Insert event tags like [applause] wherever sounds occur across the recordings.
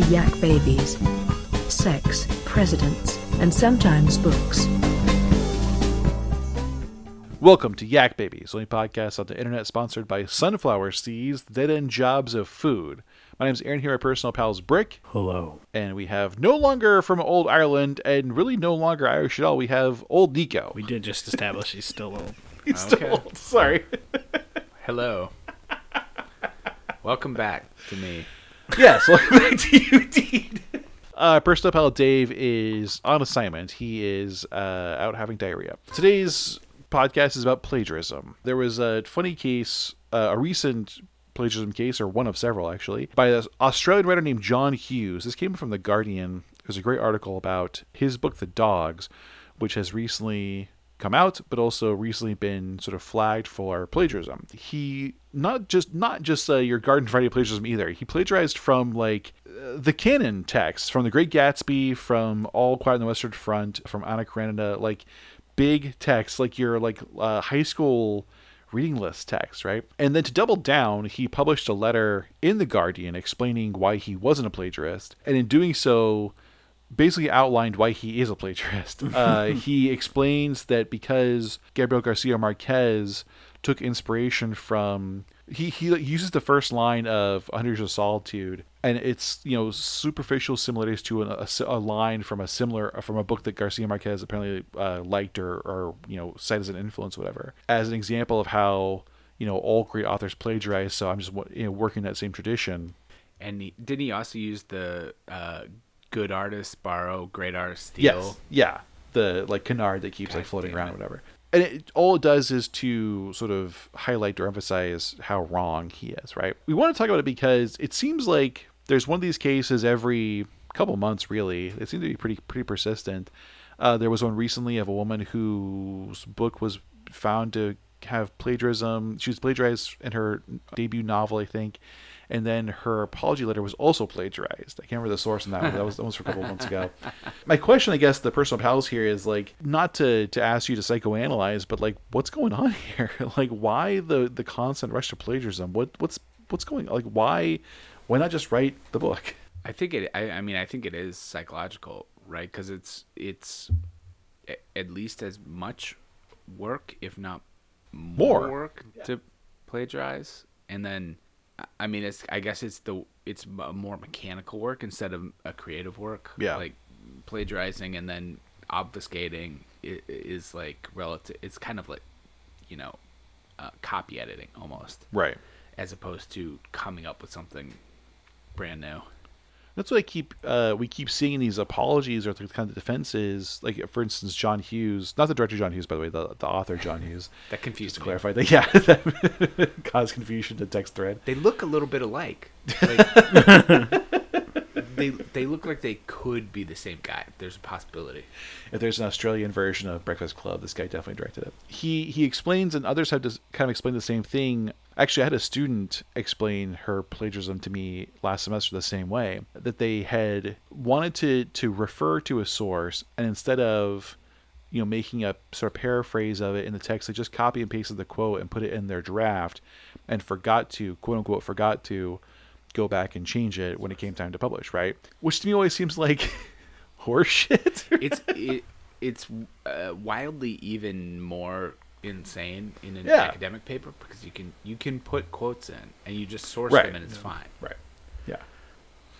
the Yak Babies. Sex, presidents, and sometimes books. Welcome to Yak Babies, the only podcast on the internet sponsored by Sunflower Seeds, the dead end jobs of food. My name is Aaron here, my personal pals Brick, Hello. and we have no longer from old Ireland, and really no longer Irish at all. We have old Nico. We did just establish he's still old. [laughs] He's still old. Sorry. Hello. [laughs] Welcome back to me. Yes, [laughs] welcome back to you, Dean. Uh, personal pal Dave is on assignment. He is uh, out having diarrhea. Today's podcast is about plagiarism. There was a funny case, uh, a recent plagiarism case, or one of several actually, by an Australian writer named John Hughes. This came from The Guardian. There's a great article about his book, The Dogs, which has recently come out, but also recently been sort of flagged for plagiarism. He not just not just uh, your garden variety plagiarism either. He plagiarized from like uh, the canon texts from The Great Gatsby, from All Quiet on the Western Front, from Anna Karenina, like big texts, like your like uh, high school reading list text, right? And then to double down, he published a letter in the Guardian explaining why he wasn't a plagiarist, and in doing so basically outlined why he is a plagiarist. [laughs] Uh, he explains that because Gabriel Garcia Marquez took inspiration from he, he uses the first line of Hundred Years of Solitude, and it's you know superficial similarities to a, a, a line from a similar from a book that Garcia Marquez apparently uh, liked or or you know cited as an influence, whatever, as an example of how you know all great authors plagiarize. So I'm just you know working that same tradition. And he, didn't he also use the uh, good artists borrow, great artists steal? Yes. Yeah. The like canard that keeps like floating around, or whatever. And it, all it does is to sort of highlight or emphasize how wrong he is. Right. We want to talk about it because it seems like there's one of these cases every couple months. Really, they seem to be pretty pretty persistent. Uh, there was one recently of a woman whose book was found to have plagiarism. She was plagiarized in her debut novel, I think, and then her apology letter was also plagiarized. I can't remember the source on that one. That was almost a couple months ago. [laughs] My question, I guess, to the personal pals here is like not to to ask you to psychoanalyze, but like what's going on [laughs] here? like why the the constant rush to plagiarism? What what's what's going like why why not just write the book? I think it. I, I mean, I think it is psychological, right? Because it's it's at least as much work, if not more, More. work, to plagiarize. And then, I- mean, it's. I guess it's the it's more mechanical work instead of a creative work. Yeah. Like plagiarizing and then obfuscating is like relative. It's kind of like, you know, uh, copy editing almost, Right. as opposed to coming up with something brand new. That's what I keep. Uh, we keep seeing these apologies or the kind of defenses. Like for instance, John Hughes, not the director John Hughes, by the way, the, the author John Hughes. [laughs] That confused to clarify that, yeah, [laughs] that caused confusion to text thread. They look a little bit alike. Like, [laughs] they they look like they could be the same guy. There's a possibility. If there's an Australian version of Breakfast Club, this guy definitely directed it. He he explains, and others have just kind of explained the same thing. Actually, I had a student explain her plagiarism to me last semester the same way that they had wanted to to refer to a source, and instead of you know making a sort of paraphrase of it in the text, they just copy and pasted the quote and put it in their draft, and forgot to quote unquote forgot to go back and change it when it came time to publish, right? Which to me always seems like [laughs] horseshit. It's it, it's uh, wildly even more insane in an Yeah. academic paper because you can you can put quotes in and you just source Right. them and it's fine. Right. Yeah.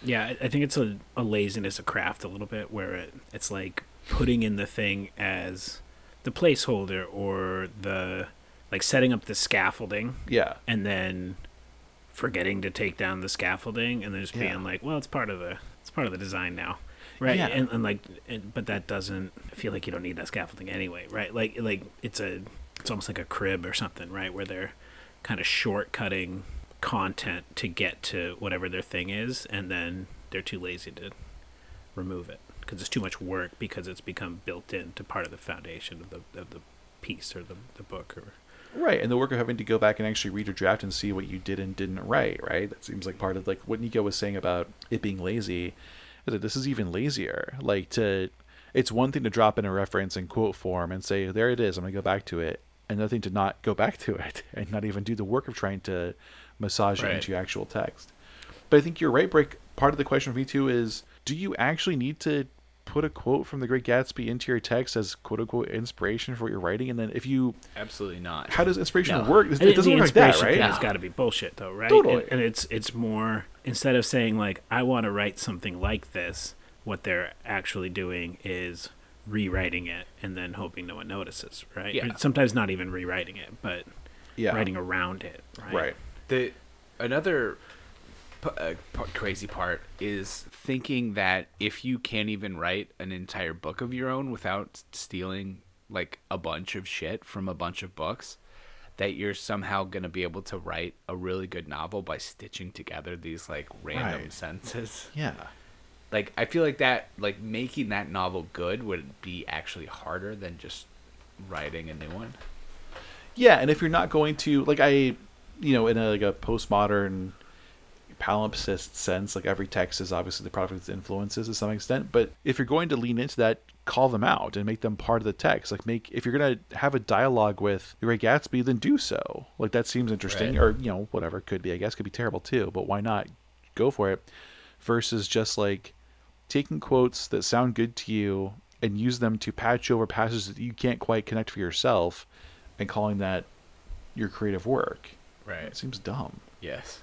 Yeah, I- I think it's a, a laziness of craft a little bit where it, it's like putting in the thing as the placeholder or the like setting up the scaffolding Yeah. and then forgetting to take down the scaffolding and then just Yeah. being like, well, it's part of the it's part of the design now. Right. Yeah. And, and like and, but that doesn't I feel like you don't need that scaffolding anyway, right? Like like it's a it's almost like a crib or something, right? Where they're kind of shortcutting content to get to whatever their thing is and then they're too lazy to remove it because it's too much work because it's become built into part of the foundation of the of the piece or the, the book or Right. And the work of having to go back and actually read your draft and see what you did and didn't write, right? That seems like part of like what Nico was saying about it being lazy. This is even lazier. Like to it's one thing to drop in a reference in quote form and say, There it is, I'm gonna go back to it. Another thing to not go back [laughs] to it and not even do the work of trying to massage it into your actual text. But I think you're right, Brick. Part of the question for me too is, do you actually need to put a quote from The Great Gatsby into your text as quote unquote inspiration for what you're writing? And then if you, Absolutely not. how does inspiration No. work? I It doesn't the work like that, inspiration right? thing has got to be bullshit, though, right? Totally. And, and it's it's more instead of saying like I want to write something like this, what they're actually doing is rewriting it and then hoping no one notices, right? Yeah. Or sometimes not even rewriting it, but Yeah. writing around it, right? Right. the another p- uh, p- crazy part is thinking that if you can't even write an entire book of your own without stealing like a bunch of shit from a bunch of books that you're somehow going to be able to write a really good novel by stitching together these like random Right. sentences Yeah. [laughs] like i feel like that like making that novel good would be actually harder than just writing a new one Yeah, and if you're not going to like I, you know, in a like a postmodern palimpsest sense, like every text is obviously the product of its influences to some extent. But if you're going to lean into that, call them out and make them part of the text. Like make if you're gonna have a dialogue with the Great Gatsby, then do so. Like that seems interesting, Right. or you know, whatever it could be. I guess could be terrible too, but why not go for it? Versus just like taking quotes that sound good to you and use them to patch over passages that you can't quite connect for yourself and calling that your creative work. Right. It seems dumb. yes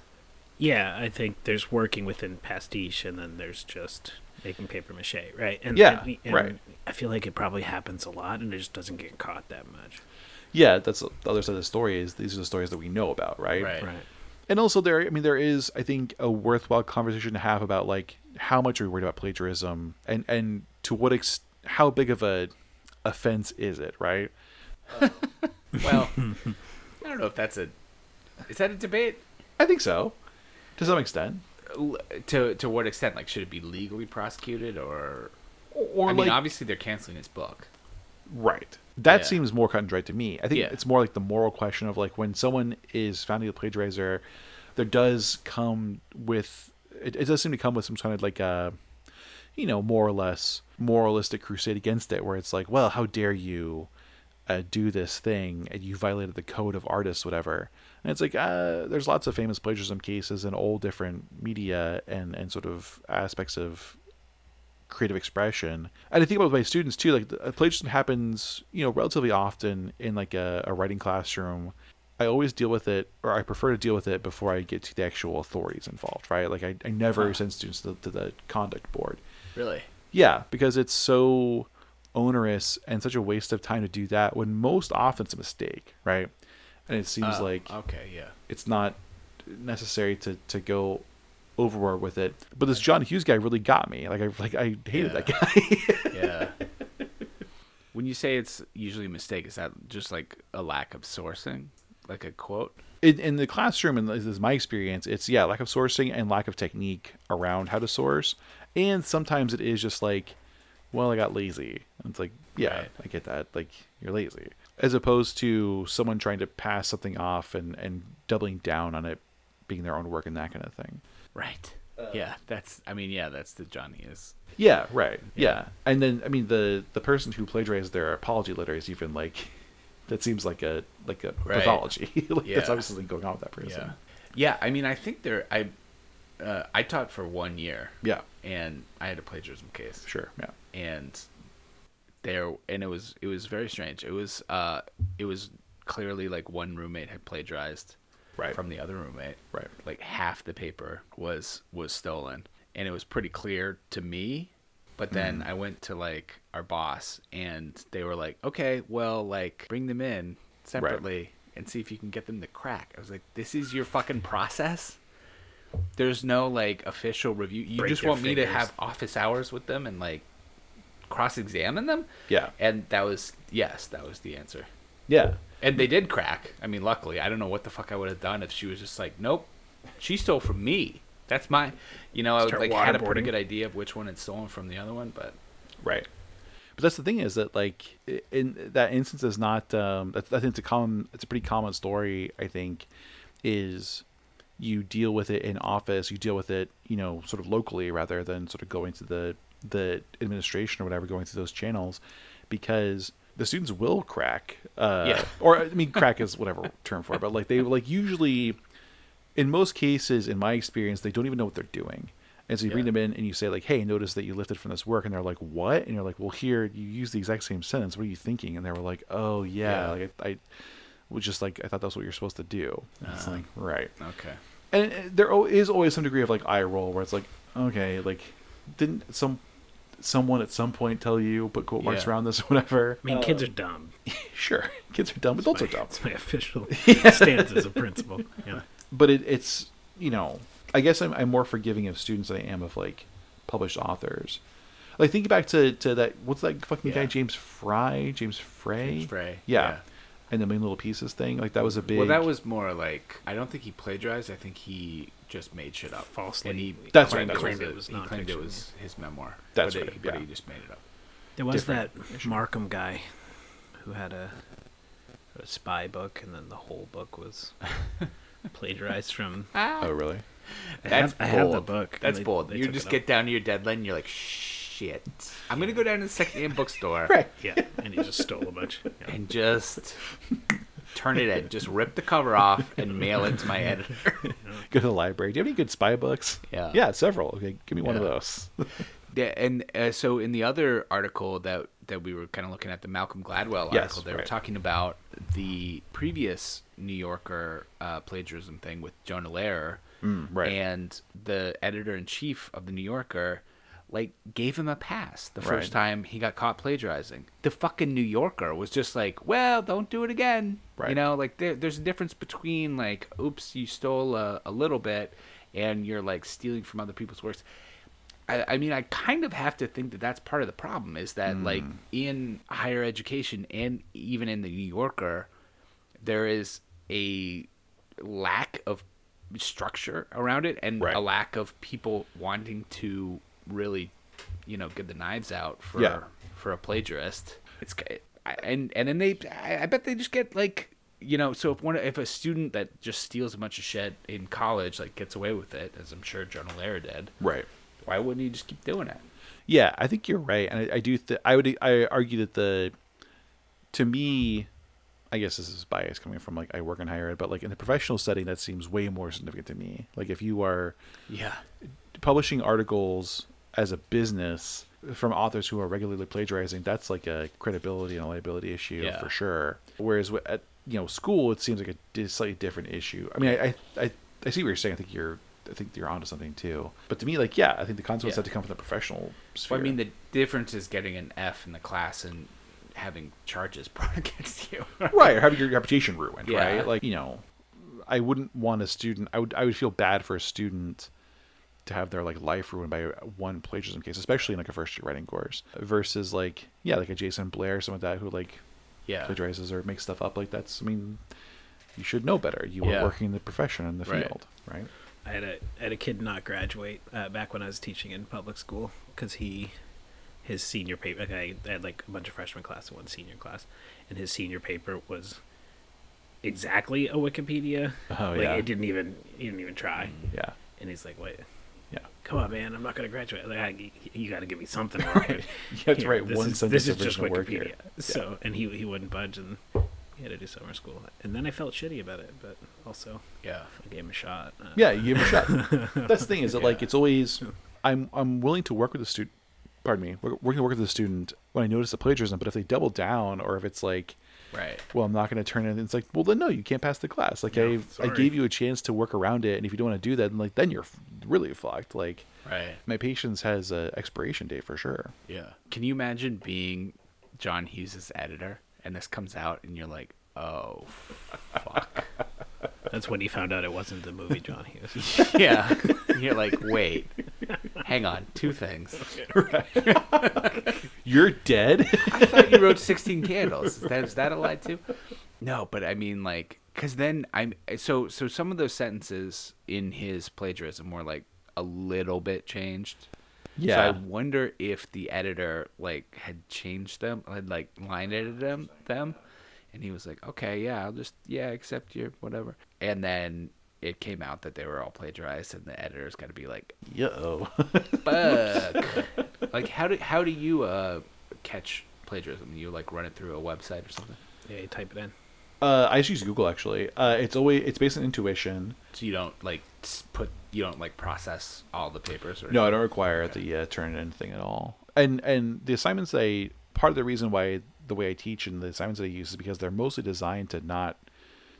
Yeah, I think there's working within pastiche, and then there's just making paper mache, right? And Yeah, and, and right. I feel like it probably happens a lot, and it just doesn't get caught that much. Yeah, that's the other side of the story is these are the stories that we know about, right? Right. Right. And also there I mean there is I think a worthwhile conversation to have about like how much are we worried about plagiarism and and to what ex how big of a offense is it, right? Uh, well i don't know if that's a is that a debate I think so. To some extent. To to what extent like should it be legally prosecuted or Or i mean like obviously they're canceling his book Right. That Yeah. seems more cut and dry to me. I think Yeah. it's more like the moral question of like when someone is found to be a plagiarizer, there does come with it, it does seem to come with some kind of like a you know more or less moralistic crusade against it, where it's like, well, how dare you uh, do this thing and you violated the code of artists, whatever. And it's like uh, there's lots of famous plagiarism cases in all different media and and sort of aspects of creative expression. And I think about my students too. Like uh, plagiarism happens, you know, relatively often in like a, a writing classroom. I always deal with it, or I prefer to deal with it before I get to the actual authorities involved. Right? Like I, I never Huh. send students to, to the conduct board. really Yeah, because it's so onerous and such a waste of time to do that when most often it's a mistake, right? And it seems Oh, like okay yeah it's not necessary to, to go overboard with it. But this John Hughes guy really got me. Like I like I hated that guy. [laughs] yeah when you say it's usually a mistake is that just like a lack of sourcing like a quote in, in the classroom, and this is my experience, it's yeah, lack of sourcing and lack of technique around how to source. And sometimes it is just like, well, I got lazy. And it's like, yeah, Right. I get that. Like you're lazy, as opposed to someone trying to pass something off and and doubling down on it being their own work and that kind of thing. Right yeah that's i mean yeah that's the johnny is Yeah, right. Yeah. And then I mean the the person who plagiarized their apology letter is even like [laughs] that seems like a like a Right. pathology. [laughs] like Yeah. that's obviously going on with that person. yeah yeah i mean i think there i uh, i taught for one year Yeah. and i had a plagiarism case Sure. Yeah. and there and it was it was very strange it was uh it was clearly like one roommate had plagiarized Right. from the other roommate Right. like half the paper was was stolen and it was pretty clear to me but then Mm. i went to like our boss and they were like okay well like bring them in separately and see if you can get them to crack i was like this is your fucking process there's no like official review you Break just want me to have office hours with them and like cross-examine them Yeah. and that was yes that was the answer Yeah. And they did crack. I mean, luckily, I don't know what the fuck I would have done if she was just like, "Nope, she stole from me. That's my." You know, I would, like had a pretty good idea of which one had stolen from the other one, but Right. But that's the thing is that like in that instance is not um that's, I think it's a common it's a pretty common story I think is you deal with it in office you deal with it you know sort of locally rather than sort of going to the the administration or whatever going through those channels because the students will crack uh Yeah. [laughs] or I mean crack is whatever term for it but like they like usually in most cases, in my experience, they don't even know what they're doing. And so you bring them in and you say like, "Hey, notice that you lifted from this work," and they're like, "What?" And you're like, "Well, here you use the exact same sentence. What are you thinking?" And they were like, "Oh yeah, Yeah. like I, I was just like I thought that's what you're supposed to do." And it's Uh-huh. like right, Okay. and uh, there is always some degree of like eye roll where it's like, okay, like didn't some someone at some point tell you put quote marks Yeah. around this or [laughs] whatever? I mean, kids are um, dumb. [laughs] Sure, kids are dumb, adults are dumb. It's my official [laughs] stance as a principal. Yeah. but it, it's you know i guess I'm, I'm more forgiving of students than i am of like published authors like thinking back to to that what's that fucking guy james frey james frey James Frey, yeah. yeah. And the million little pieces thing like that was a big Well, that was more like I don't think he plagiarized. I think he just made shit up Falsely. And he That's claimed right, that's it right. was, It was he claimed it was his memoir. That's but right, It, but yeah. he just made it up. There was Different that issue. Markham guy who had a, a spy book, and then the whole book was [laughs] plagiarized from. Ah. oh really I That's have, I have the bold. book. That's they- bold. they You just get down to your deadline. and You're like, shit. I'm gonna go down to the secondhand bookstore [laughs] right Yeah, and he just stole a bunch. Yeah. and just turn it in. Just rip the cover off and mail it to my editor. [laughs] go to the library do you have any good spy books Yeah. yeah several okay give me one of those [laughs] Yeah, and uh, so in the other article that that we were kind of looking at, the Malcolm Gladwell Yes, article, they were right. talking about the previous New Yorker uh, plagiarism thing with Jonah Lehrer, Mm, right. and the editor in chief of the New Yorker, like gave him a pass the Right. first time he got caught plagiarizing. The fucking New Yorker was just like, well, don't do it again. Right. You know, like there, there's a difference between like, oops, you stole a, a little bit, and you're like stealing from other people's works. I, I mean, I kind of have to think that that's part of the problem is that, like, Hmm. in higher education and even in the New Yorker, there is a lack of structure around it and Right. a lack of people wanting to really, you know, get the knives out for Yeah. for a plagiarist. It's and and then they, I, I bet they just get like. You know, so if one if a student that just steals a bunch of shit in college like gets away with it, as I'm sure Jonah Lehrer did, right why wouldn't he just keep doing it? Yeah, I think you're right, and I, I do. Th- I would. I argue that the, to me, I guess this is bias coming from like I work in higher ed, but like in the professional setting, that seems way more significant to me. Like if you are Yeah. publishing articles as a business from authors who are regularly plagiarizing, that's like a credibility and a liability issue Yeah. for sure. Whereas at you know school, it seems like a slightly different issue. I mean, I, I I see what you're saying. I think you're I think you're onto something too. But to me, like yeah, I think the consequences Yeah. have to come from the professional sphere. Well, I mean, the difference is getting an F in the class and having charges [laughs] brought against you. right or having your reputation ruined Yeah. right like you know i wouldn't want a student i would i would feel bad for a student to have their like life ruined by one plagiarism case especially in like a first year writing course versus like yeah like a jayson blair or someone like that who like yeah. plagiarizes or makes stuff up like that's i mean you should know better you Yeah. are working in the profession in the Right. field right I had a I had a kid not graduate uh, back when I was teaching in public school because he his senior paper like I, I had like a bunch of freshman class and one senior class and his senior paper was exactly a Wikipedia Oh, like yeah. it didn't even he didn't even try yeah and he's like wait yeah come on man I'm not gonna graduate like I, you got to give me something [laughs] to write you have to write this one is, sentence this is of just Wikipedia here so and he he wouldn't budge and he had to do summer school and then I felt shitty about it but also Yeah. I gave him a shot uh, Yeah, you give him a shot. [laughs] That's the thing is that like it's always I'm I'm willing to work with the student. Pardon me, wor- working to work with the student when I notice the plagiarism. But if they double down, or if it's like, Right. well, I'm not going to turn it. It's like, well, then no, you can't pass the class. Like No, I I gave you a chance to work around it, and if you don't want to do that, then like then you're really fucked. Like Right. my patience has a expiration date for sure. Yeah. Can you imagine being John Hughes' editor and this comes out and you're like, oh, fuck. [laughs] That's when he found out it wasn't the movie John Hughes. [laughs] yeah. you're like, wait, hang on, two things. [laughs] You're dead. I thought you wrote 16 candles. Is that, is that a lie too? No, but I mean, like, because then I'm so so. Some of those sentences in his plagiarism were like a little bit changed. So I wonder if the editor like had changed them, had like line edited them, them, and he was like, "Okay, yeah, I'll just yeah accept your whatever." And then it came out that they were all plagiarized, and the editor's got to be like, Yo. "Fuck!" [laughs] like, how do how do you uh catch plagiarism? You like run it through a website or something? Yeah, you type it in. Uh, I just use Google actually. Uh, it's always it's based on intuition. So you don't like put you don't like process all the papers or No, I don't require the uh, turn in thing at all. And and the assignments I part of the reason why the way I teach and the assignments that I use is because they're mostly designed to not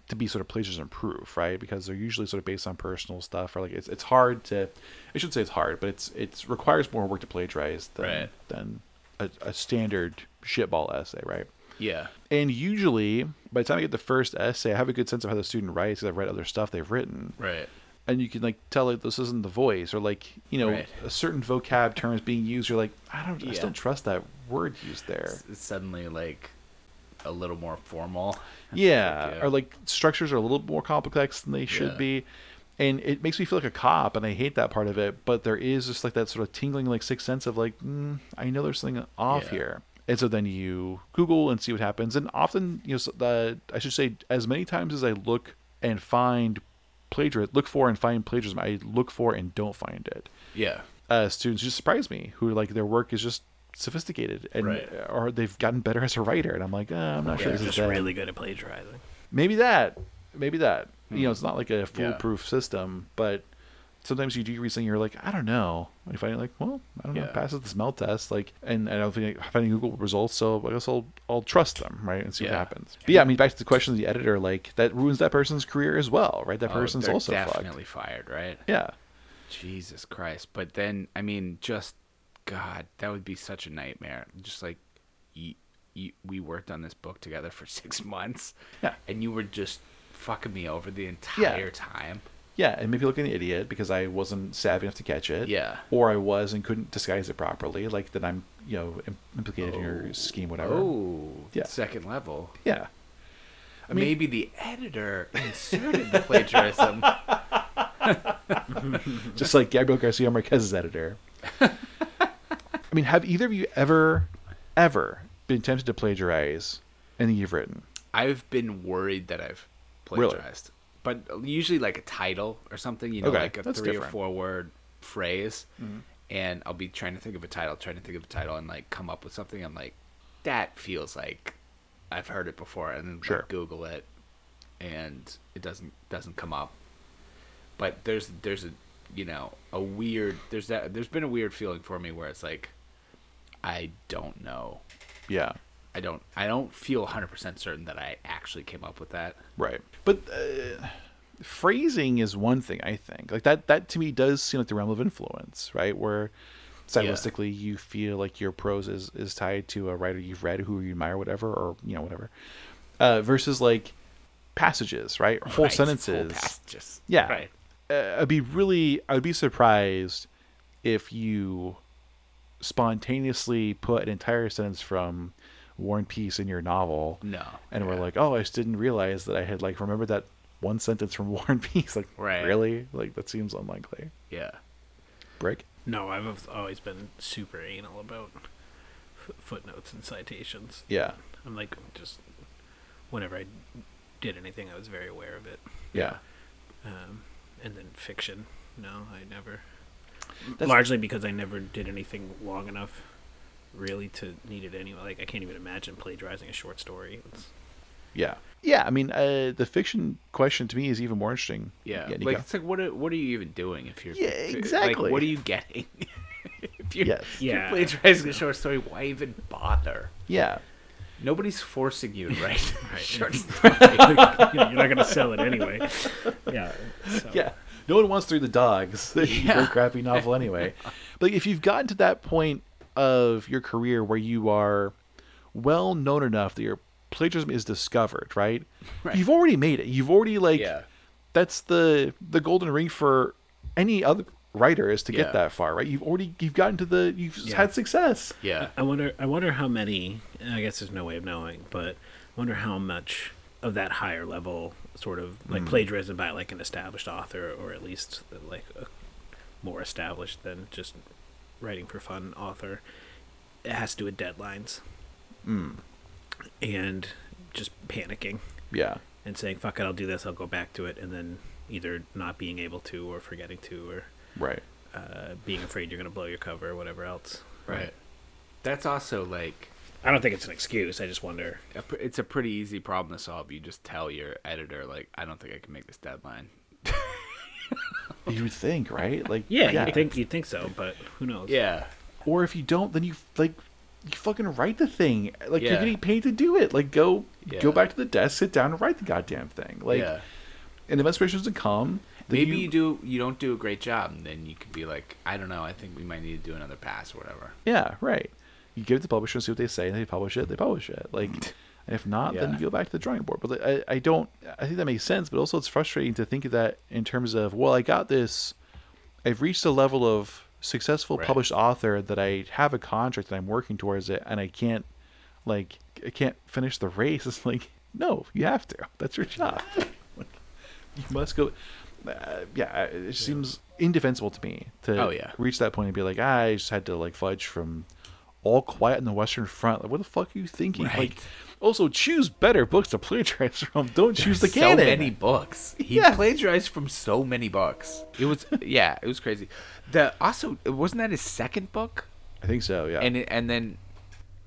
to be sort of plagiarism proof, right? Because they're usually sort of based on personal stuff or like it's it's hard to I should say it's hard, but it's it's requires more work to plagiarize than Right. than a, a standard shitball essay, right? Yeah. And usually, by the time I get the first essay, I have a good sense of how the student writes because I've read other stuff they've written Right. and you can like tell like this isn't the voice or like you know Right. a certain vocab terms being used you're like i don't i Yeah. just don't trust that word used there It's, it's suddenly like a little more formal. [laughs] yeah Yeah. or like structures are a little more complex than they should Yeah. be and it makes me feel like a cop and i hate that part of it but there is just like that sort of tingling like sixth sense of like mm, i know there's something off Yeah. here and so then you google and see what happens and often you know so the, i should say as many times as i look and find plagiarism look for and find plagiarism i look for and don't find it Yeah. uh, students just surprise me who like their work is just sophisticated and Right. or they've gotten better as a writer and i'm like uh, i'm not sure They're this just is really good at plagiarizing. maybe that maybe that Hmm. you know it's not like a foolproof system but sometimes you do read something you're like i don't know and you find it like well i don't know passes the smell test like and i don't think i have any google results so i guess i'll i'll trust them right and see what happens but yeah i mean back to the question of the editor like that ruins that person's career as well right that Oh, person's also definitely fucked fired, right? yeah Jesus Christ. But then, I mean, just God, that would be such a nightmare. Just like you, you, we worked on this book together for [laughs] six months. Yeah. And you were just fucking me over the entire Yeah. time. Yeah, and maybe look like an idiot because I wasn't savvy enough to catch it. Yeah. Or I was and couldn't disguise it properly, like that I'm, you know, im- implicated in your oh. scheme, whatever. Oh, Yeah. second level. Yeah. I mean- Maybe the editor inserted the plagiarism. [laughs] Just like Gabriel Garcia Marquez's editor. [laughs] I mean, have either of you ever, ever been tempted to plagiarize anything you've written? I've been worried that I've Really? But usually like a title or something, you know, Okay, like a three different. Mm-hmm. or four word phrase, and I'll be trying to think of a title, trying to think of a title, and like come up with something. I'm like, that feels like I've heard it before, and then like, Sure. Google it, and it doesn't doesn't come up. But there's there's a you know a weird there's that there's been a weird feeling for me where it's like I don't know Yeah. I don't I don't feel 100% certain that I actually came up with that. Right. But uh, phrasing is one thing, I think. Like that, that to me does seem like the realm of influence, right? Where stylistically you feel like your prose is, is tied to a writer you've read who you admire, whatever, or, you know, whatever. Uh, versus like passages, right? Whole Right, sentences. Whole passages. Yeah. Right. uh, I'd be really, I would be surprised if you spontaneously put an entire sentence from War and Peace in your novel. No. And we're like, oh, I just didn't realize that I had like remembered that one sentence from [laughs] War and Peace. Like, Right. really? Like that seems unlikely. Yeah. Brick. No, I've always been super anal about f- footnotes and citations. Yeah. I'm like, just whenever I did anything, I was very aware of it. Yeah. Um, and then fiction, no, I never. That's- Largely because I never did anything long enough, really, to need it anyway. Like I can't even imagine plagiarizing a short story. It's, Yeah. Yeah. I mean, uh, the fiction question to me is even more interesting. Yeah. Nico. like it's like what are, what are you even doing if you're Yeah, exactly. Like what are you getting? [laughs] if you're, Yes. if you're Yeah. plagiarizing a short story, why even bother? yeah. Nobody's forcing you to [laughs] write Right. short [laughs] story. you know, you're not gonna sell it anyway. Yeah. So. Yeah. No one wants through the dogs. It's a Yeah. crappy novel anyway. but if you've gotten to that point of your career where you are well known enough that your plagiarism is discovered, right? Right. You've already made it. You've already like Yeah. that's the the golden ring for any other writer is to Yeah. get that far, right? You've already you've gotten to the you've Yeah. had success. Yeah. I wonder. I wonder how many. and I guess there's no way of knowing, but I wonder how much of that higher level sort of like hmm. plagiarism by like an established author, or at least like a more established than just writing for fun author, it has to do with deadlines Mm. and just panicking Yeah. and saying "fuck it, I'll do this, I'll go back to it," and then either not being able to, or forgetting to, or Right. uh, being afraid you're gonna blow your cover, or whatever else. Right. That's also like I don't think it's an excuse. I just wonder. A pr- It's a pretty easy problem to solve. You just tell your editor, like, I don't think I can make this deadline. [laughs] [laughs] You would think, right? Like, Yeah, you think you think so, but who knows? Yeah. Or if you don't, then you like you fucking write the thing. Like you're getting paid to do it. Like go Yeah. go back to the desk, sit down, and write the goddamn thing. Like, yeah. and if inspiration doesn't come, then Maybe you, do. You don't do a great job, and then you could be like, I don't know. I think we might need to do another pass or whatever. Yeah, right. You give it to the publisher and see what they say, and they publish it. They publish it. Like, [laughs] and if not, then you go back to the drawing board. But I, I don't. I think that makes sense. But also, it's frustrating to think of that in terms of, well, I got this. I've reached a level of successful Right. published author that I have a contract and I'm working towards it, and I can't, like, I can't finish the race. [laughs] It's like, no, you have to. That's your job. Like, [laughs] you must go. Uh, yeah, it just seems indefensible to me to Oh, yeah. reach that point and be like, ah, I just had to like fudge from all quiet in the Western Front. Like, what the fuck are you thinking? Like, Right. Also choose better books to plagiarize from. Don't choose the so canon. many books. He Yeah. plagiarized from so many books. It was [laughs] yeah, it was crazy. The also wasn't that his second book? I think so. Yeah. And and then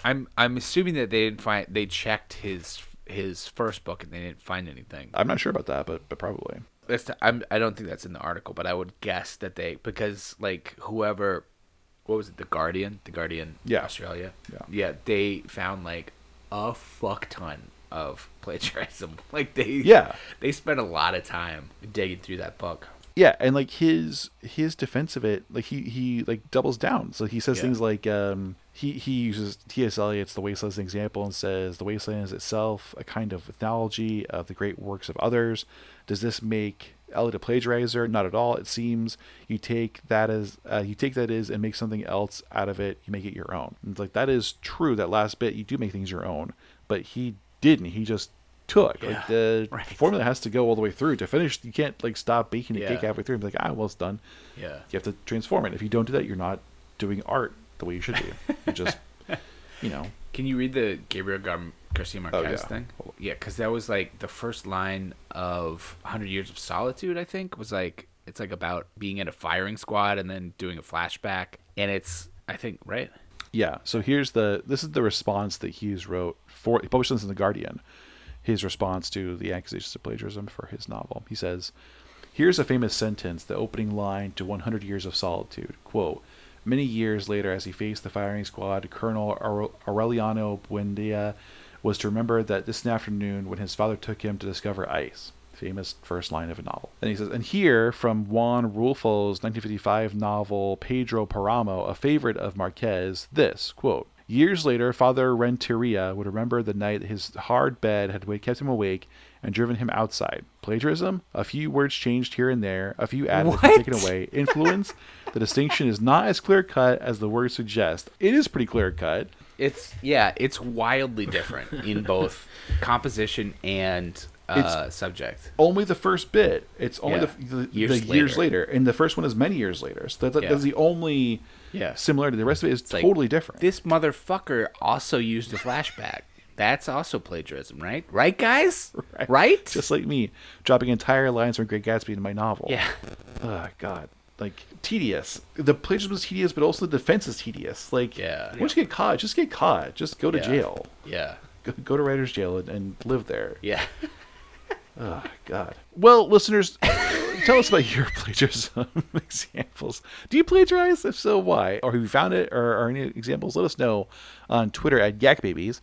I'm I'm assuming that they didn't find they checked his his first book and they didn't find anything. I'm not sure about that, but but probably. That's I'm I don't think that's in the article, but I would guess that they because like whoever what was it the Guardian the Guardian Yeah. Australia Yeah. yeah they found like a fuck ton of [laughs] plagiarism [laughs] like they Yeah. they spent a lot of time digging through that book Yeah, and like his his defense of it, like he he like doubles down. So he says Yeah. things like um he he uses T.S. Eliot's The Wasteland as an example and says the wasteland is itself a kind of analogy of the great works of others. Does this make Eliot a plagiarizer? Not at all. It seems you take that as uh, you take that is and make something else out of it. You make it your own. And it's like that is true. That last bit, you do make things your own, but he didn't. He just took like the [laughs] right. formula has to go all the way through to finish. You can't like stop baking the Yeah. cake halfway through and be like, ah, well, it's done. yeah You have to transform it. If you don't do that, you're not doing art the way you should be. You just, [laughs] you know, Can you read the Gabriel Gar- Garcia oh, Marquez Oh, yeah. thing? Yeah, because that was like the first line of 100 Years of Solitude, I think, was like, it's like about being in a firing squad and then doing a flashback. And it's, I think, right? yeah. So here's the this is the response that Hughes wrote for he published this in the Guardian. His response to the accusations of plagiarism for his novel. He says, "Here's a famous sentence, the opening line to 100 Years of Solitude. Quote." Many years later, as he faced the firing squad, Colonel Aureliano Buendia was to remember that this afternoon when his father took him to discover ice. Famous first line of a novel. And he says, and here from Juan Rulfo's 1955 novel Pedro Paramo, a favorite of Marquez, this quote. Years later, Father Renteria would remember the night his hard bed had kept him awake and driven him outside. Plagiarism? A few words changed here and there, a few added and taken away. Influence? the distinction is not as clear cut as the words suggest. It is pretty clear cut. It's, yeah, it's wildly different in [laughs] both composition and uh, subject. only the first bit. It's only Yeah. the, the, Years the years later. later, and the first one is many years later. So that, Yeah. that's the only Yeah. similarity. The rest of it is like, totally different. This motherfucker also used a flashback. That's also plagiarism, right? Right, guys? [laughs] Right? Just like me, dropping entire lines from Great Gatsby into my novel. yeah. Oh God, like tedious. The plagiarism is tedious, but also the defense is tedious. Like, Yeah. once you get caught, just get caught. Just go to Yeah. jail. Yeah. [laughs] Go, go to writer's jail and, and live there. Yeah. [laughs] Oh God. Well, listeners, tell us about your plagiarism examples. Do you plagiarize? If so, why? Or have you found it? Or are any examples? Let us know on Twitter at YakBabies.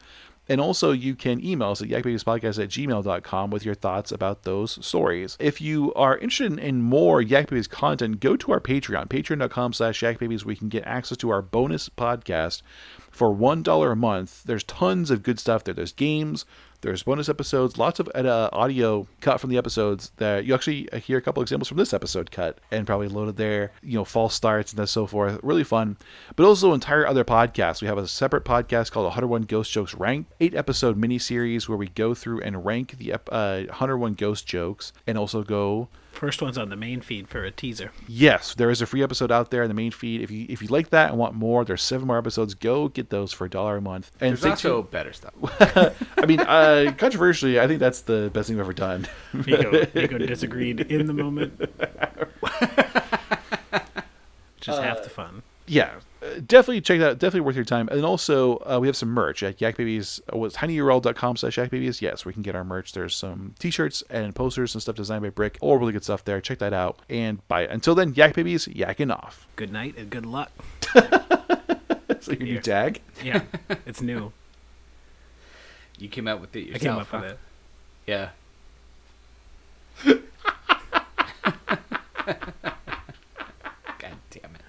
And also, you can email us at yakbabiespodcast at gmail.com with your thoughts about those stories. If you are interested in, more Yak Babies content, go to our Patreon, patreon.com slash yakbabies, where you can get access to our bonus podcast for $1 a month. There's tons of good stuff there. There's games, there's bonus episodes, lots of uh, audio cut from the episodes that you actually hear a couple examples from this episode cut and probably loaded there, you know, false starts and so forth. Really fun. But also entire other podcasts. We have a separate podcast called 101 Ghost Jokes Ranked, eight episode mini series where we go through and rank the ep- uh, 101 ghost jokes and also go First one's on the main feed for a teaser. Yes, there is a free episode out there in the main feed. If you if you like that and want more, there's seven more episodes. Go get those for a dollar a month. And There's stay also tuned- better stuff. [laughs] I mean, uh, controversially, I think that's the best thing we've ever done. Nico, Nico disagreed in the moment. Which is half the fun. yeah, uh, definitely check that. out. Definitely worth your time. And also, uh, we have some merch at yakbabies. Uh, was tinyurl.com slash yakbabies. Yes, we can get our merch. There's some t-shirts and posters and stuff designed by Brick. All really good stuff there. Check that out and buy it. Until then, yakbabies, yakking off. Good night and good luck. [laughs] So your new tag. Yeah, it's new. [laughs] You came out with it I yourself. came up huh? with it. Yeah. God damn it.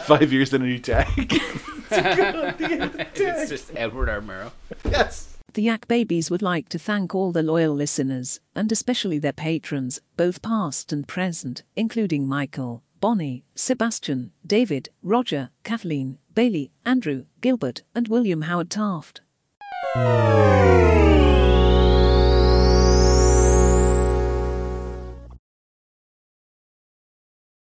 [laughs] Five years and a new tag. [laughs] It's [laughs] just Edward R. Murrow. yes. The Yak Babies would like to thank all the loyal listeners, and especially their patrons, both past and present, including Michael, Bonnie, Sebastian, David, Roger, Kathleen, Bailey, Andrew, Gilbert, and William Howard Taft.